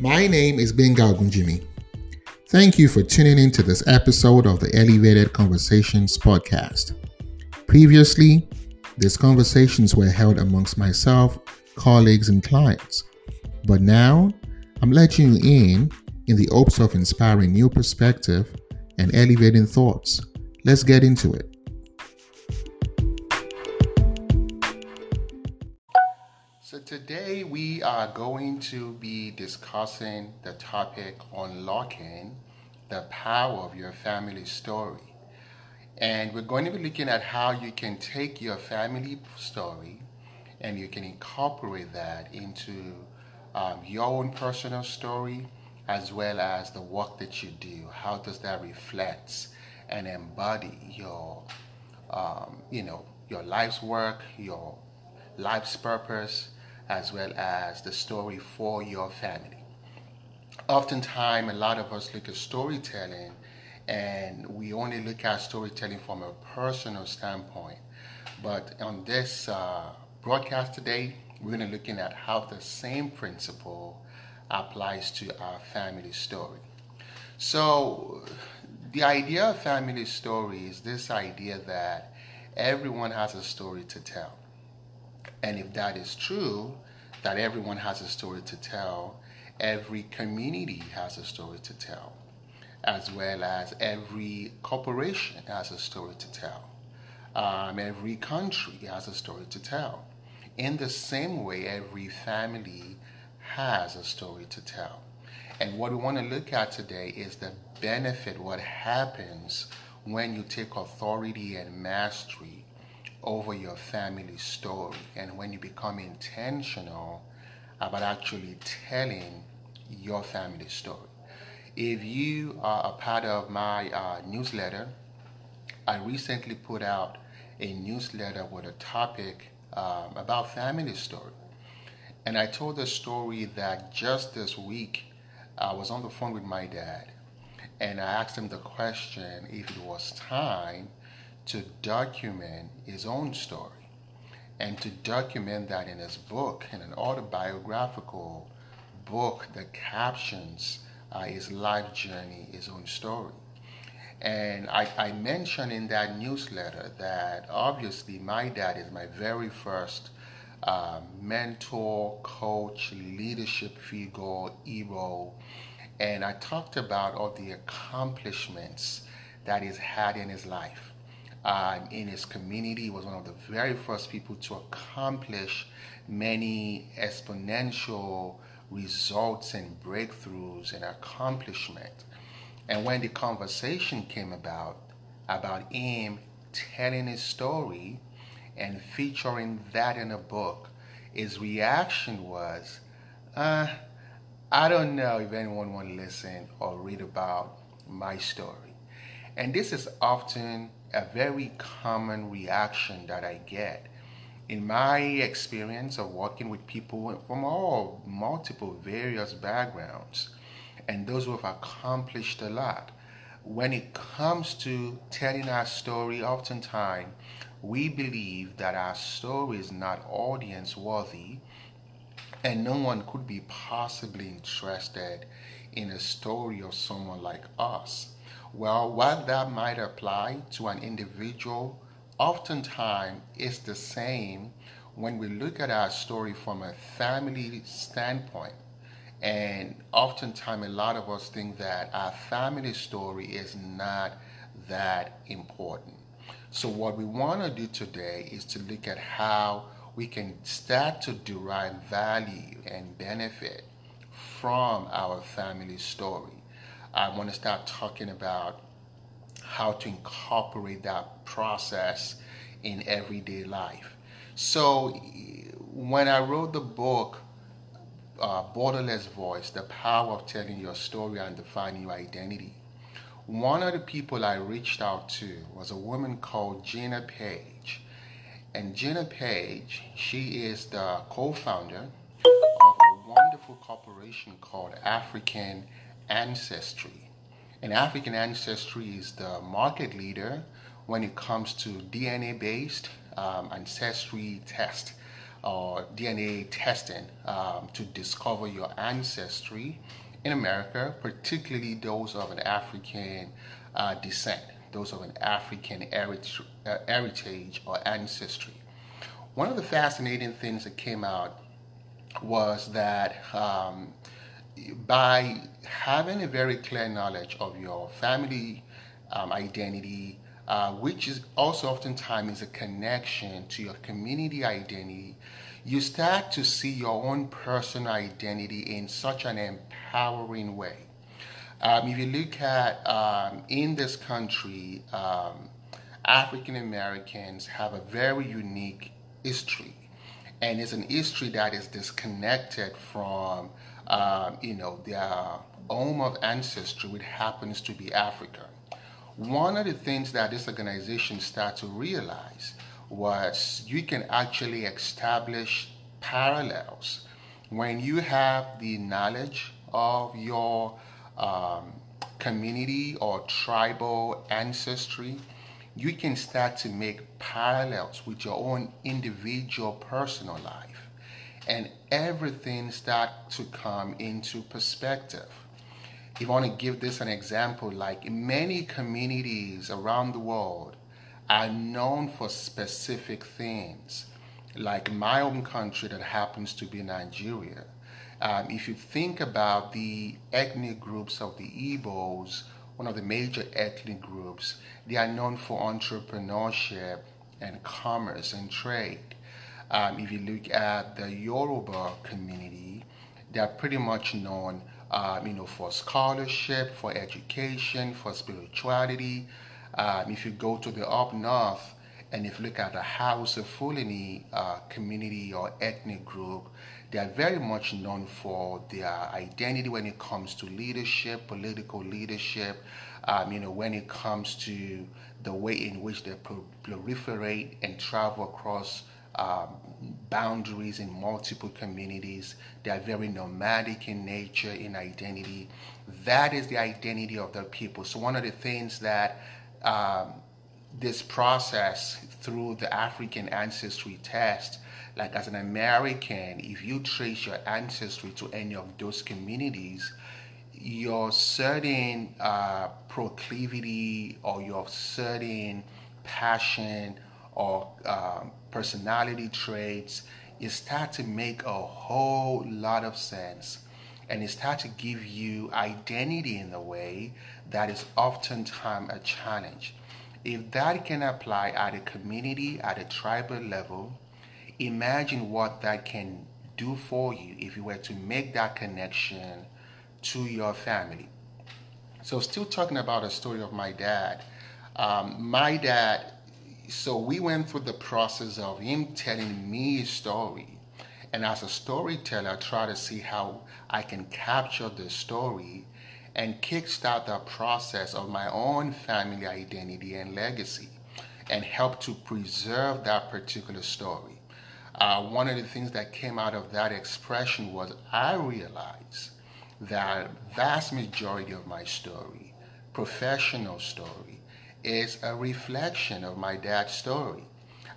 My name is Benga Ogunjimi. Thank you for tuning in to this episode of the Elevated Conversations podcast. Previously, these conversations were held amongst myself, colleagues, and clients. But now, I'm letting you in in the hopes of inspiring new perspective and elevating thoughts. Let's get into it. Today we are going to be discussing the topic unlocking the power of your family story. And we're going to be looking at how you can take your family story and you can incorporate that into um, your own personal story as well as the work that you do. How does that reflect and embody your, um, you know, your life's work, your life's purpose, as well as the story for your family. Oftentimes, a lot of us look at storytelling and we only look at storytelling from a personal standpoint. But on this uh, broadcast today, we're going to be looking at how the same principle applies to our family story. So, the idea of family story is this idea that everyone has a story to tell. And if that is true, that everyone has a story to tell, every community has a story to tell, as well as every corporation has a story to tell. Um, every country has a story to tell. In the same way, every family has a story to tell. And what we want to look at today is the benefit, what happens when you take authority and mastery over your family story and when you become intentional about actually telling your family story. If you are a part of my uh, newsletter, I recently put out a newsletter with a topic um, about family story. And I told a story that just this week I was on the phone with my dad and I asked him the question if it was time to document his own story and to document that in his book, in an autobiographical book that captions uh, his life journey, his own story. And I, I mentioned in that newsletter that obviously my dad is my very first uh, mentor, coach, leadership figure, hero. And I talked about all the accomplishments that he's had in his life. Uh, in his community, he was one of the very first people to accomplish many exponential results and breakthroughs and accomplishment. And when the conversation came about, about him telling his story and featuring that in a book, his reaction was, uh, I don't know if anyone want to listen or read about my story. And this is often a very common reaction that I get. In my experience of working with people from all multiple various backgrounds, and those who have accomplished a lot. When it comes to telling our story, oftentimes we believe that our story is not audience worthy and no one could be possibly interested in a story of someone like us. Well, while that might apply to an individual, oftentimes it's the same when we look at our story from a family standpoint. And oftentimes, a lot of us think that our family story is not that important. So, what we want to do today is to look at how we can start to derive value and benefit from our family story. I want to start talking about how to incorporate that process in everyday life. So, when I wrote the book, uh, Borderless Voice, the power of telling your story and defining your identity. One of the people I reached out to was a woman called Gina Paige. And Gina Paige, she is the co founder of a wonderful corporation called African Ancestry. And African Ancestry is the market leader when it comes to DNA based um, ancestry test or DNA testing um, to discover your ancestry in America, particularly those of an African uh, descent, those of an African heritage, uh, or ancestry. One of the fascinating things that came out was that um, by having a very clear knowledge of your family um, identity, uh, which is also oftentimes a connection to your community identity, you start to see your own personal identity in such an empowering way. Um, if you look at um, in this country, um, African Americans have a very unique history, and it's an history that is disconnected from, um, you know, their home of ancestry, which happens to be Africa. One of the things that this organization started to realize was you can actually establish parallels when you have the knowledge of your um, community or tribal ancestry you can start to make parallels with your own individual personal life and everything start to come into perspective if I want to give this an example like many communities around the world are known for specific things like my own country that happens to be nigeria um, if you think about the ethnic groups of the Igbos, one of the major ethnic groups, they are known for entrepreneurship and commerce and trade. Um, if you look at the Yoruba community, they are pretty much known, um, you know, for scholarship, for education, for spirituality. Um, if you go to the up north, and if you look at the Hausa Fulani uh, community or ethnic group, they are very much known for their identity when it comes to leadership, political leadership, um, you know, when it comes to the way in which they proliferate and travel across um, boundaries in multiple communities. They are very nomadic in nature, in identity. That is the identity of their people. So, one of the things that um, this process through the African ancestry test like as an American, if you trace your ancestry to any of those communities, your certain uh, proclivity or your certain passion or uh, personality traits, it start to make a whole lot of sense and it start to give you identity in a way that is oftentimes a challenge. If that can apply at a community, at a tribal level, imagine what that can do for you if you were to make that connection to your family. So, still talking about a story of my dad. Um, my dad, so we went through the process of him telling me a story. And as a storyteller, I try to see how I can capture the story and kickstart the process of my own family identity and legacy and help to preserve that particular story uh, one of the things that came out of that expression was I realized that vast majority of my story, professional story, is a reflection of my dad's story.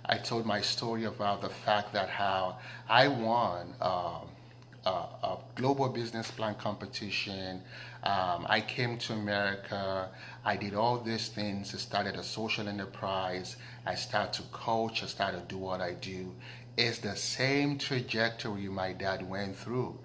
I told my story about the fact that how I won um, a, a, global business plan competition. Um, I came to America. I did all these things. I started a social enterprise. I started to coach. I started to do what I do. It's the same trajectory my dad went through.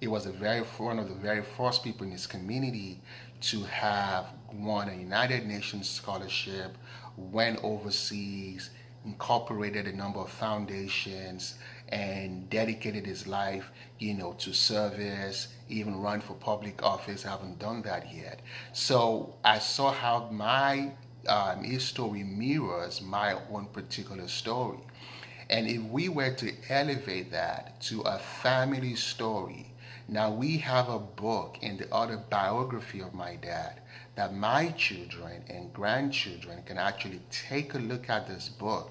It was a very one of the very first people in his community to have won a United Nations scholarship, went overseas, incorporated a number of foundations, and dedicated his life, you know, to service, even run for public office. I haven't done that yet. So I saw how my um, story mirrors my own particular story. And if we were to elevate that to a family story, now we have a book in the autobiography of my dad that my children and grandchildren can actually take a look at this book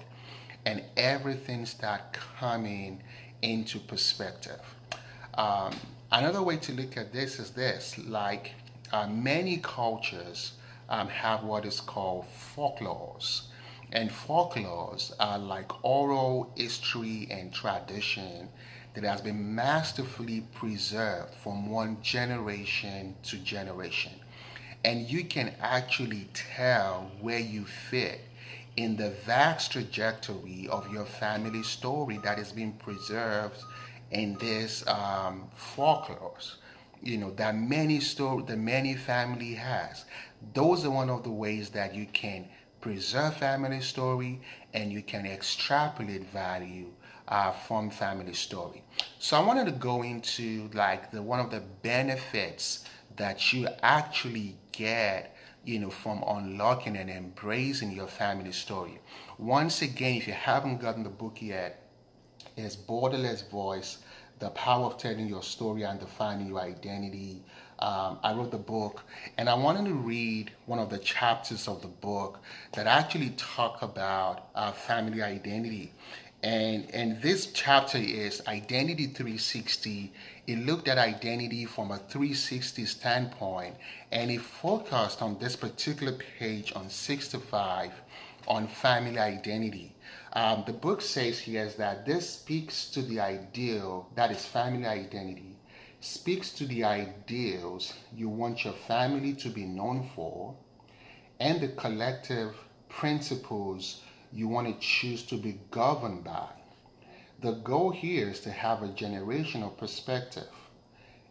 and everything start coming into perspective. Um, another way to look at this is this, like uh, many cultures um, have what is called folklores And folklores are like oral history and tradition that has been masterfully preserved from one generation to generation. And you can actually tell where you fit in the vast trajectory of your family story that is being preserved in this um, folklores you know that many story the many family has. Those are one of the ways that you can preserve family story and you can extrapolate value uh, from family story. So i wanted to go into like the one of the benefits that you actually get you know from unlocking and embracing your family story once again if you haven't gotten the book yet it's borderless voice the power of telling your story and defining your identity. Um, I wrote the book, and I wanted to read one of the chapters of the book that actually talk about uh, family identity. And, and this chapter is Identity 360. It looked at identity from a 360 standpoint, and it focused on this particular page on 65 on family identity. Um, the book says here that this speaks to the ideal that is family identity, speaks to the ideals you want your family to be known for, and the collective principles you want to choose to be governed by. The goal here is to have a generational perspective,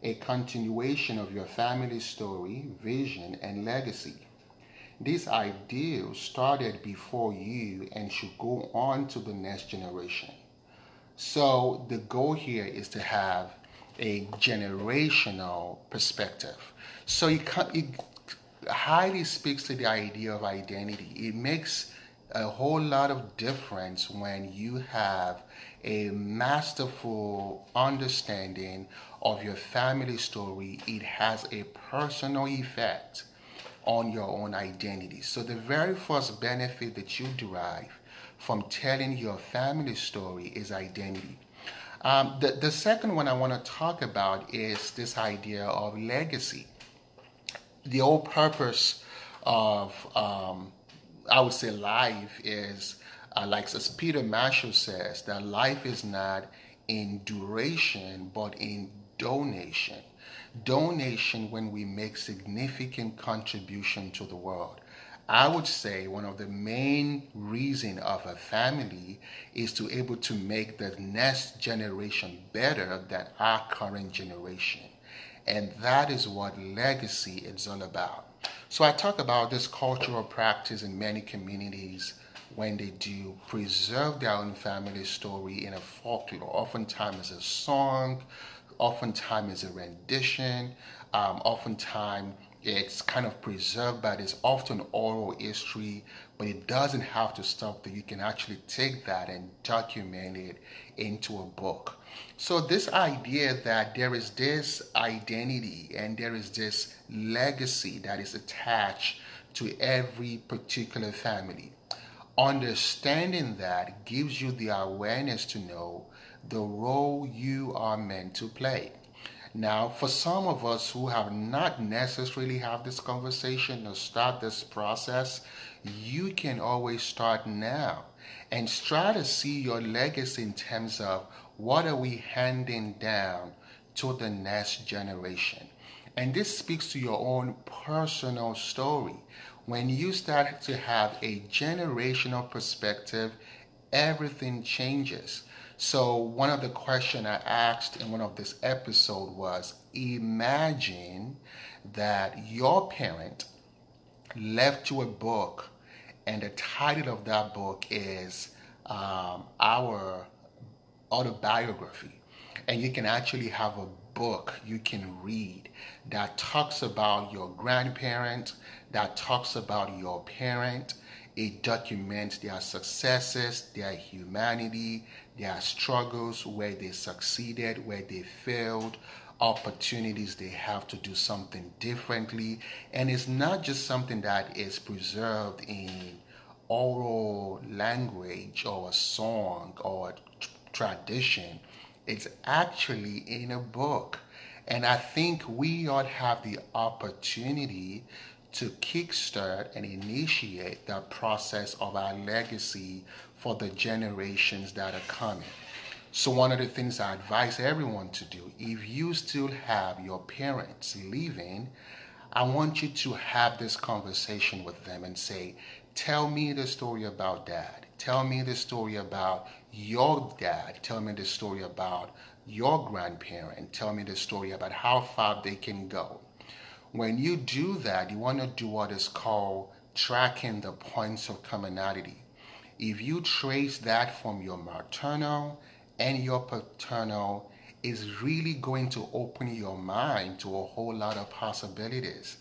a continuation of your family story, vision, and legacy. These ideals started before you and should go on to the next generation. So the goal here is to have a generational perspective. So it, it highly speaks to the idea of identity. It makes a whole lot of difference when you have a masterful understanding of your family story. It has a personal effect on your own identity. So, the very first benefit that you derive from telling your family story is identity. Um, the, the second one I want to talk about is this idea of legacy. The whole purpose of, um, I would say, life is, uh, like as Peter Marshall says, that life is not in duration but in donation donation when we make significant contribution to the world. I would say one of the main reason of a family is to able to make the next generation better than our current generation. And that is what legacy is all about. So I talk about this cultural practice in many communities when they do preserve their own family story in a folklore, oftentimes a song, oftentimes a rendition, um, oftentimes it's kind of preserved but it's often oral history, but it doesn't have to stop there. You can actually take that and document it into a book. So this idea that there is this identity and there is this legacy that is attached to every particular family. Understanding that gives you the awareness to know the role you are meant to play. Now, for some of us who have not necessarily have this conversation or start this process, you can always start now and try to see your legacy in terms of what are we handing down to the next generation. And this speaks to your own personal story. When you start to have a generational perspective, everything changes. So one of the questions I asked in one of this episode was imagine that your parent left you a book and the title of that book is um, our autobiography and you can actually have a book you can read that talks about your grandparent that talks about your parent it documents their successes, their humanity, their struggles, where they succeeded, where they failed, opportunities they have to do something differently. And it's not just something that is preserved in oral language or a song or a tradition. It's actually in a book. And I think we ought to have the opportunity to kickstart and initiate the process of our legacy for the generations that are coming. So, one of the things I advise everyone to do, if you still have your parents living, I want you to have this conversation with them and say, Tell me the story about dad. Tell me the story about your dad. Tell me the story about your grandparent. Tell me the story about how far they can go. When you do that, you want to do what is called tracking the points of commonality. If you trace that from your maternal and your paternal, is really going to open your mind to a whole lot of possibilities.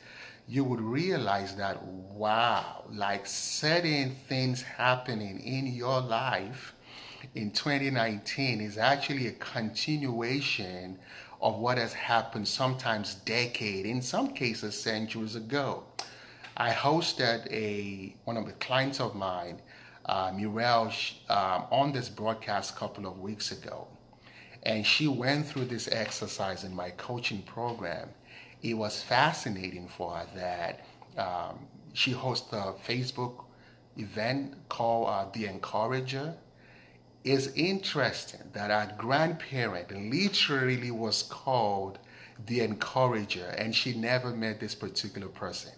You would realize that, wow, like certain things happening in your life in 2019 is actually a continuation of what has happened sometimes decade, in some cases centuries ago. I hosted a one of the clients of mine, uh, Mirel, um, on this broadcast a couple of weeks ago, and she went through this exercise in my coaching program. It was fascinating for her that um, she hosted a Facebook event called uh, The Encourager, it's interesting that our grandparent literally was called the encourager, and she never met this particular person.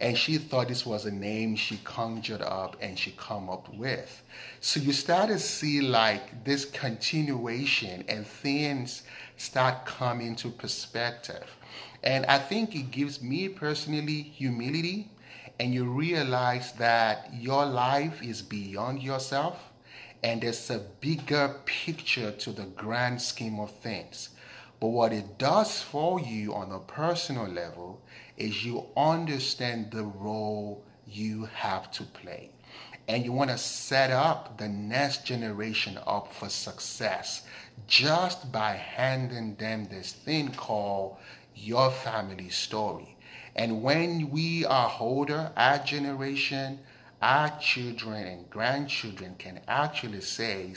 And she thought this was a name she conjured up and she come up with. So you start to see like this continuation and things start coming to perspective. And I think it gives me personally humility and you realize that your life is beyond yourself and there's a bigger picture to the grand scheme of things. But what it does for you on a personal level is you understand the role you have to play. And you want to set up the next generation up for success just by handing them this thing called your family story. And when we are older, our generation, our children and grandchildren can actually say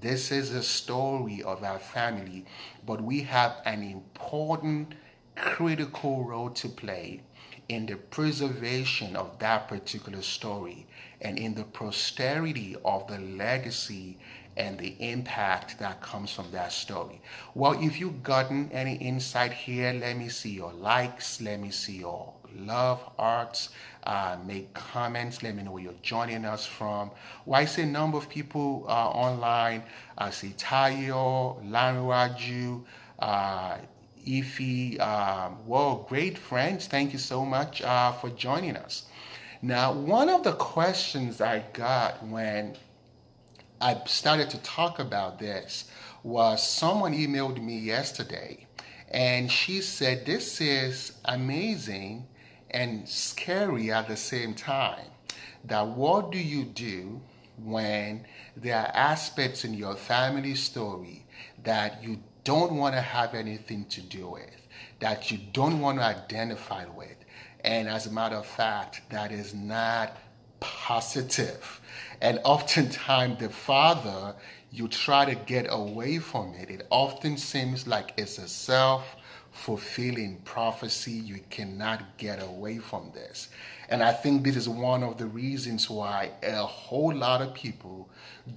this is a story of our family, but we have an important, critical role to play in the preservation of that particular story and in the posterity of the legacy and the impact that comes from that story. Well, if you've gotten any insight here, let me see your likes, let me see your love arts. Uh, make comments. Let me know where you're joining us from. Well, see a number of people uh, online. I see Tayo, Lanraju, uh, Ify. Um, whoa, great friends. Thank you so much uh, for joining us. Now, one of the questions I got when I started to talk about this was someone emailed me yesterday and she said, This is amazing and scary at the same time. That what do you do when there are aspects in your family story that you don't want to have anything to do with, that you don't want to identify with? And as a matter of fact, that is not positive. And oftentimes, the father, you try to get away from it. It often seems like it's a self fulfilling prophecy. You cannot get away from this. And I think this is one of the reasons why a whole lot of people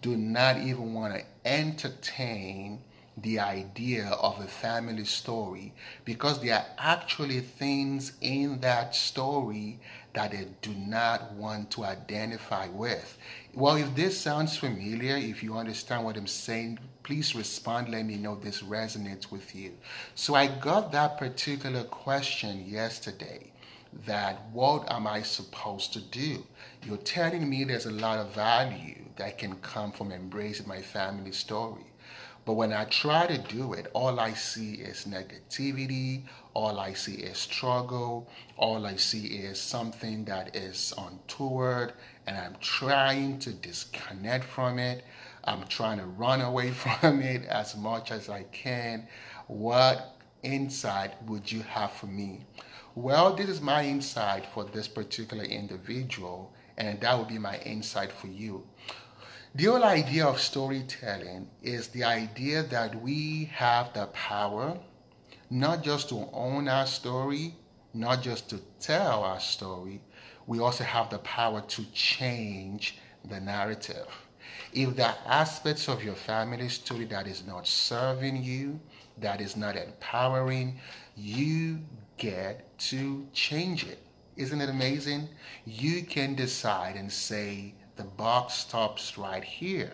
do not even want to entertain the idea of a family story because there are actually things in that story that they do not want to identify with. Well, if this sounds familiar, if you understand what I'm saying, please respond. Let me know this resonates with you. So I got that particular question yesterday that what am I supposed to do? You're telling me there's a lot of value that can come from embracing my family story. But when I try to do it, all I see is negativity, all I see is struggle, all I see is something that is untoward, and I'm trying to disconnect from it. I'm trying to run away from it as much as I can. What insight would you have for me? Well, this is my insight for this particular individual, and that would be my insight for you. The whole idea of storytelling is the idea that we have the power not just to own our story, not just to tell our story, we also have the power to change the narrative. If there are aspects of your family story that is not serving you, that is not empowering, you get to change it. Isn't it amazing? You can decide and say, the box stops right here.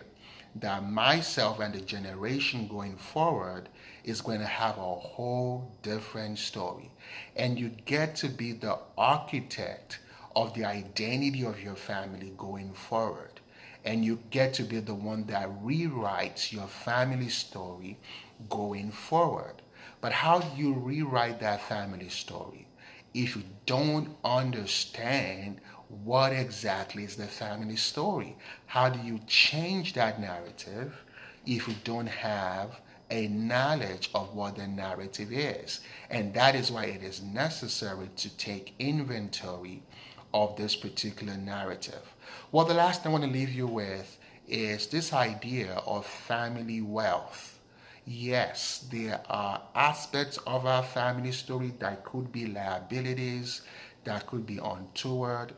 That myself and the generation going forward is going to have a whole different story. And you get to be the architect of the identity of your family going forward. And you get to be the one that rewrites your family story going forward. But how do you rewrite that family story if you don't understand what exactly is the family story? How do you change that narrative if you don't have a knowledge of what the narrative is? And that is why it is necessary to take inventory of this particular narrative. Well, the last thing I want to leave you with is this idea of family wealth. Yes, there are aspects of our family story that could be liabilities, that could be untoward,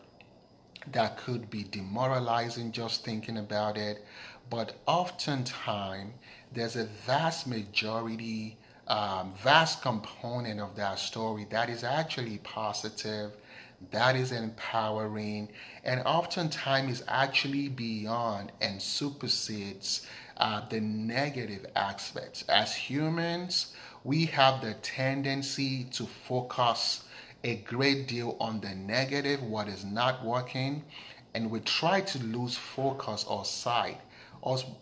that could be demoralizing just thinking about it. But oftentimes, there's a vast majority, um, vast component of that story that is actually positive that is empowering and oftentimes is actually beyond and supersedes uh, the negative aspects. As humans, we have the tendency to focus a great deal on the negative, what is not working, and we try to lose focus or sight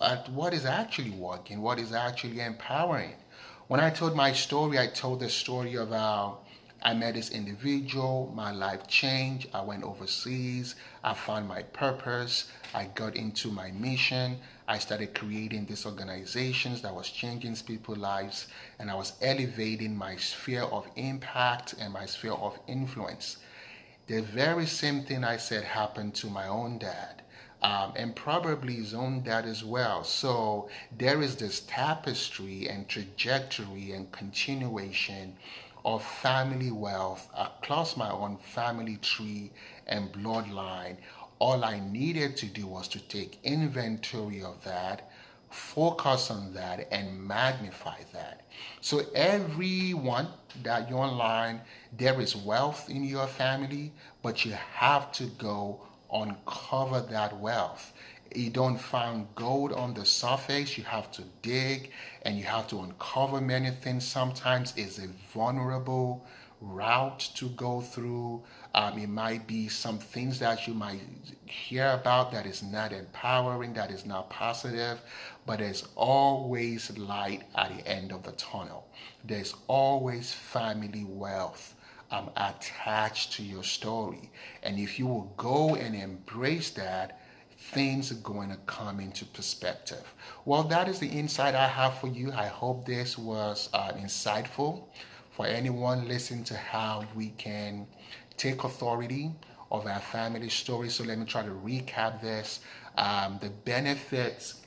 at what is actually working, what is actually empowering. When I told my story, I told the story of how I met this individual, my life changed. I went overseas, I found my purpose, I got into my mission. I started creating these organizations that was changing people's lives, and I was elevating my sphere of impact and my sphere of influence. The very same thing I said happened to my own dad. Um, and probably his own dad as well. So there is this tapestry and trajectory and continuation of family wealth across my own family tree and bloodline. All I needed to do was to take inventory of that, focus on that, and magnify that. So, everyone that you're online, there is wealth in your family, but you have to go uncover that wealth. You don't find gold on the surface. You have to dig and you have to uncover many things. Sometimes it's a vulnerable route to go through um, it might be some things that you might hear about that is not empowering that is not positive but there's always light at the end of the tunnel there's always family wealth um, attached to your story and if you will go and embrace that things are going to come into perspective. Well, that is the insight I have for you. I hope this was uh, insightful for anyone listening to how we can take authority of our family story. So let me try to recap this. Um, the benefits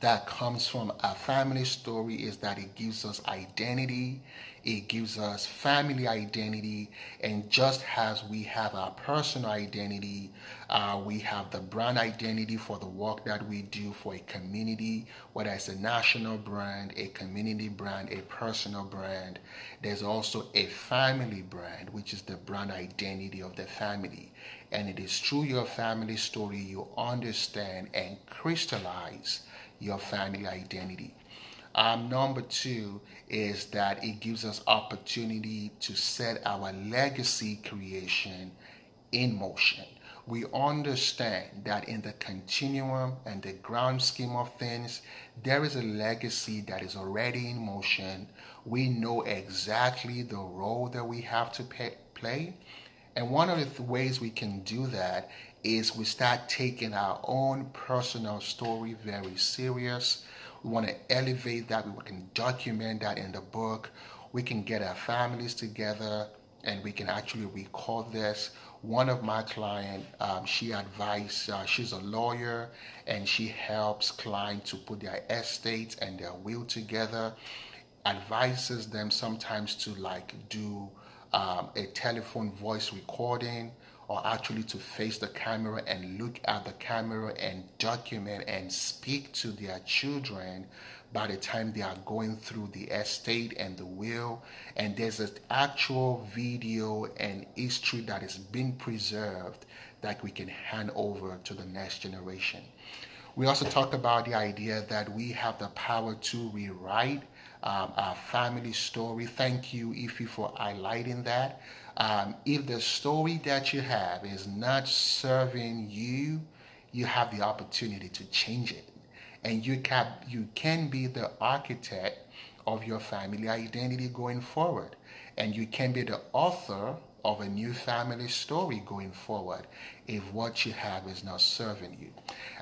that comes from a family story is that it gives us identity, it gives us family identity, and just as we have our personal identity, uh, we have the brand identity for the work that we do for a community, whether it's a national brand, a community brand, a personal brand. There's also a family brand, which is the brand identity of the family. And it is through your family story you understand and crystallize your family identity. Um, number two is that it gives us opportunity to set our legacy creation in motion. We understand that in the continuum and the grand scheme of things, there is a legacy that is already in motion. We know exactly the role that we have to pay, play. And one of the ways we can do that is we start taking our own personal story very serious. We want to elevate that. We can document that in the book. We can get our families together and we can actually record this. One of my client, um, she advised, uh, she's a lawyer and she helps clients to put their estates and their will together, advises them sometimes to like do um, a telephone voice recording or actually to face the camera and look at the camera and document and speak to their children by the time they are going through the estate and the will. And there's an actual video and history that is being preserved that we can hand over to the next generation. We also talked about the idea that we have the power to rewrite um, our family story. Thank you, Ify, for highlighting that. Um, if the story that you have is not serving you, you have the opportunity to change it. And you can, you can be the architect of your family identity going forward. And you can be the author of a new family story going forward if what you have is not serving you.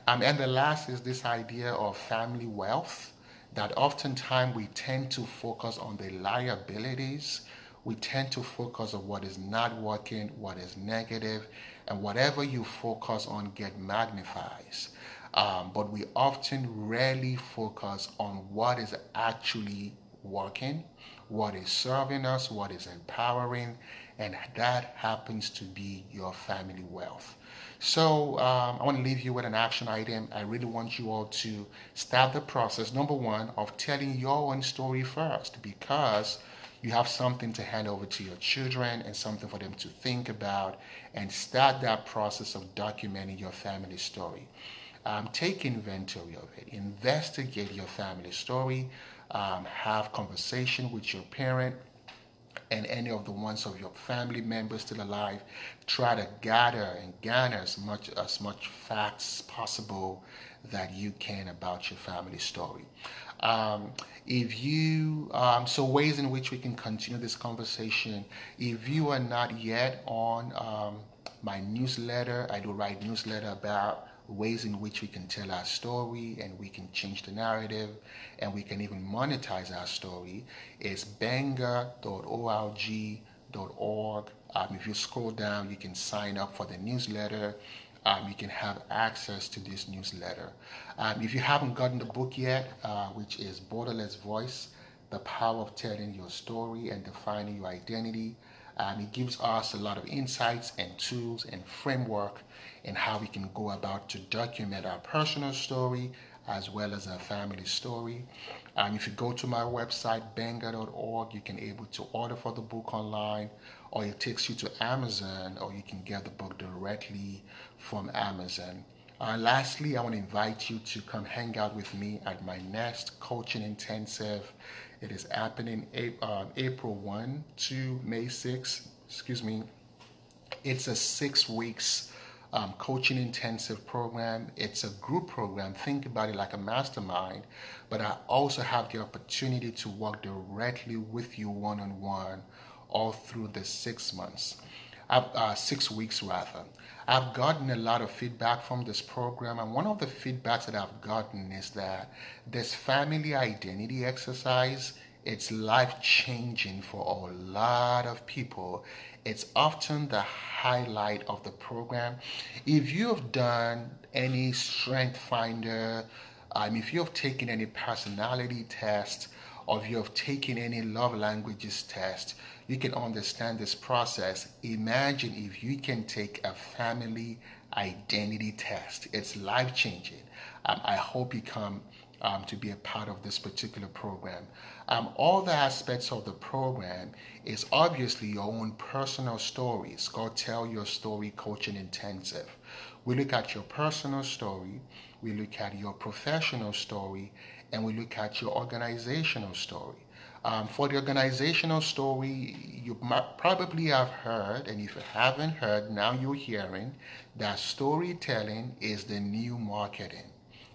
Um, and the last is this idea of family wealth that oftentimes we tend to focus on the liabilities we tend to focus on what is not working, what is negative, and whatever you focus on get magnifies. Um, but we often rarely focus on what is actually working, what is serving us, what is empowering, and that happens to be your family wealth. So um, I want to leave you with an action item. I really want you all to start the process, number one, of telling your own story first because you have something to hand over to your children and something for them to think about and start that process of documenting your family story. Um, take inventory of it. Investigate your family story. Um, have conversation with your parent and any of the ones of your family members still alive. Try to gather and garner as much as much facts possible that you can about your family story. Um, if you, um, so ways in which we can continue this conversation. If you are not yet on um, my newsletter, I do write newsletter about ways in which we can tell our story and we can change the narrative and we can even monetize our story is benga.org.org. Um, if you scroll down, you can sign up for the newsletter um, you can have access to this newsletter. Um, if you haven't gotten the book yet, uh, which is Borderless Voice The Power of Telling Your Story and Defining Your Identity, um, it gives us a lot of insights and tools and framework in how we can go about to document our personal story as well as our family story. Um, if you go to my website, benga.org, you can able to order for the book online or it takes you to Amazon, or you can get the book directly from Amazon. Uh, lastly, I want to invite you to come hang out with me at my next coaching intensive. It is happening uh, April 1 to May 6. Excuse me. It's a six weeks um, coaching intensive program. It's a group program. Think about it like a mastermind. But I also have the opportunity to work directly with you one on one all through the six months, uh, six weeks rather. I've gotten a lot of feedback from this program, and one of the feedbacks that I've gotten is that this family identity exercise it's life changing for a lot of people. It's often the highlight of the program. If you have done any strength finder, um, if you have taken any personality test, or if you have taken any love languages test, you can understand this process. Imagine if you can take a family identity test. It's life changing. Um, I hope you come um, to be a part of this particular program. Um, all the aspects of the program is obviously your own personal stories. Go Tell Your Story Coaching Intensive. We look at your personal story, we look at your professional story, and we look at your organizational story. Um, for the organizational story, you probably have heard, and if you haven't heard, now you're hearing that storytelling is the new marketing.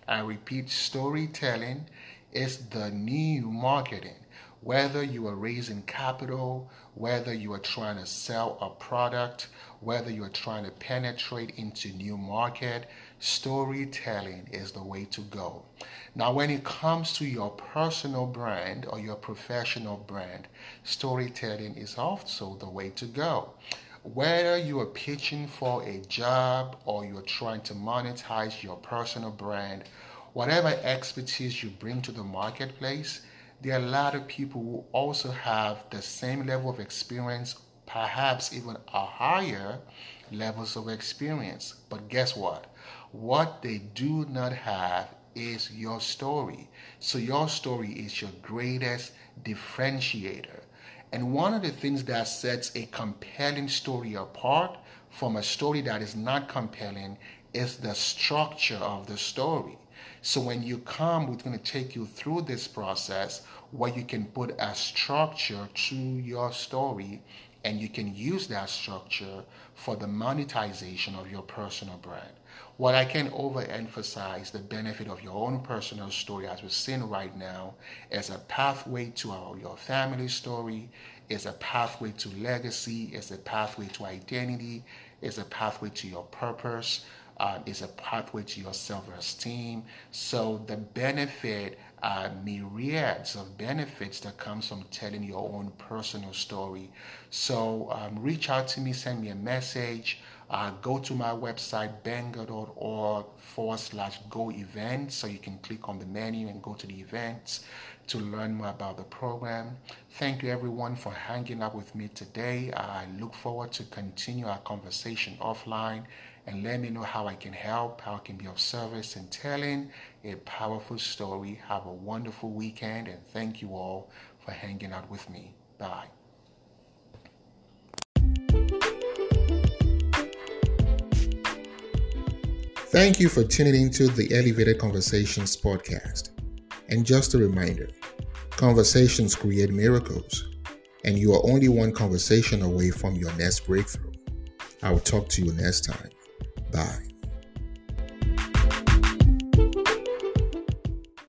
I repeat, storytelling is the new marketing. Whether you are raising capital, whether you are trying to sell a product, whether you are trying to penetrate into new market, storytelling is the way to go. Now, when it comes to your personal brand or your professional brand, storytelling is also the way to go. Whether you are pitching for a job or you're trying to monetize your personal brand, whatever expertise you bring to the marketplace, there are a lot of people who also have the same level of experience perhaps even a higher levels of experience. But guess what? What they do not have is your story. So your story is your greatest differentiator. And one of the things that sets a compelling story apart from a story that is not compelling is the structure of the story. So when you come, we're going to take you through this process where you can put a structure to your story and you can use that structure for the monetization of your personal brand. What I can overemphasize the benefit of your own personal story, as we're seeing right now, is a pathway to our, your family story, is a pathway to legacy, is a pathway to identity, is a pathway to your purpose, uh, is a pathway to your self-esteem. So the benefit, uh, myriads of benefits that comes from telling your own personal story. So um, reach out to me, send me a message. Uh, go to my website, benga.org forward slash go events. So you can click on the menu and go to the events to learn more about the program. Thank you everyone for hanging out with me today. I look forward to continue our conversation offline and let me know how I can help, how I can be of service in telling a powerful story. Have a wonderful weekend and thank you all for hanging out with me. Bye. Thank you for tuning into the Elevated Conversations podcast. And just a reminder conversations create miracles, and you are only one conversation away from your next breakthrough. I will talk to you next time. Bye.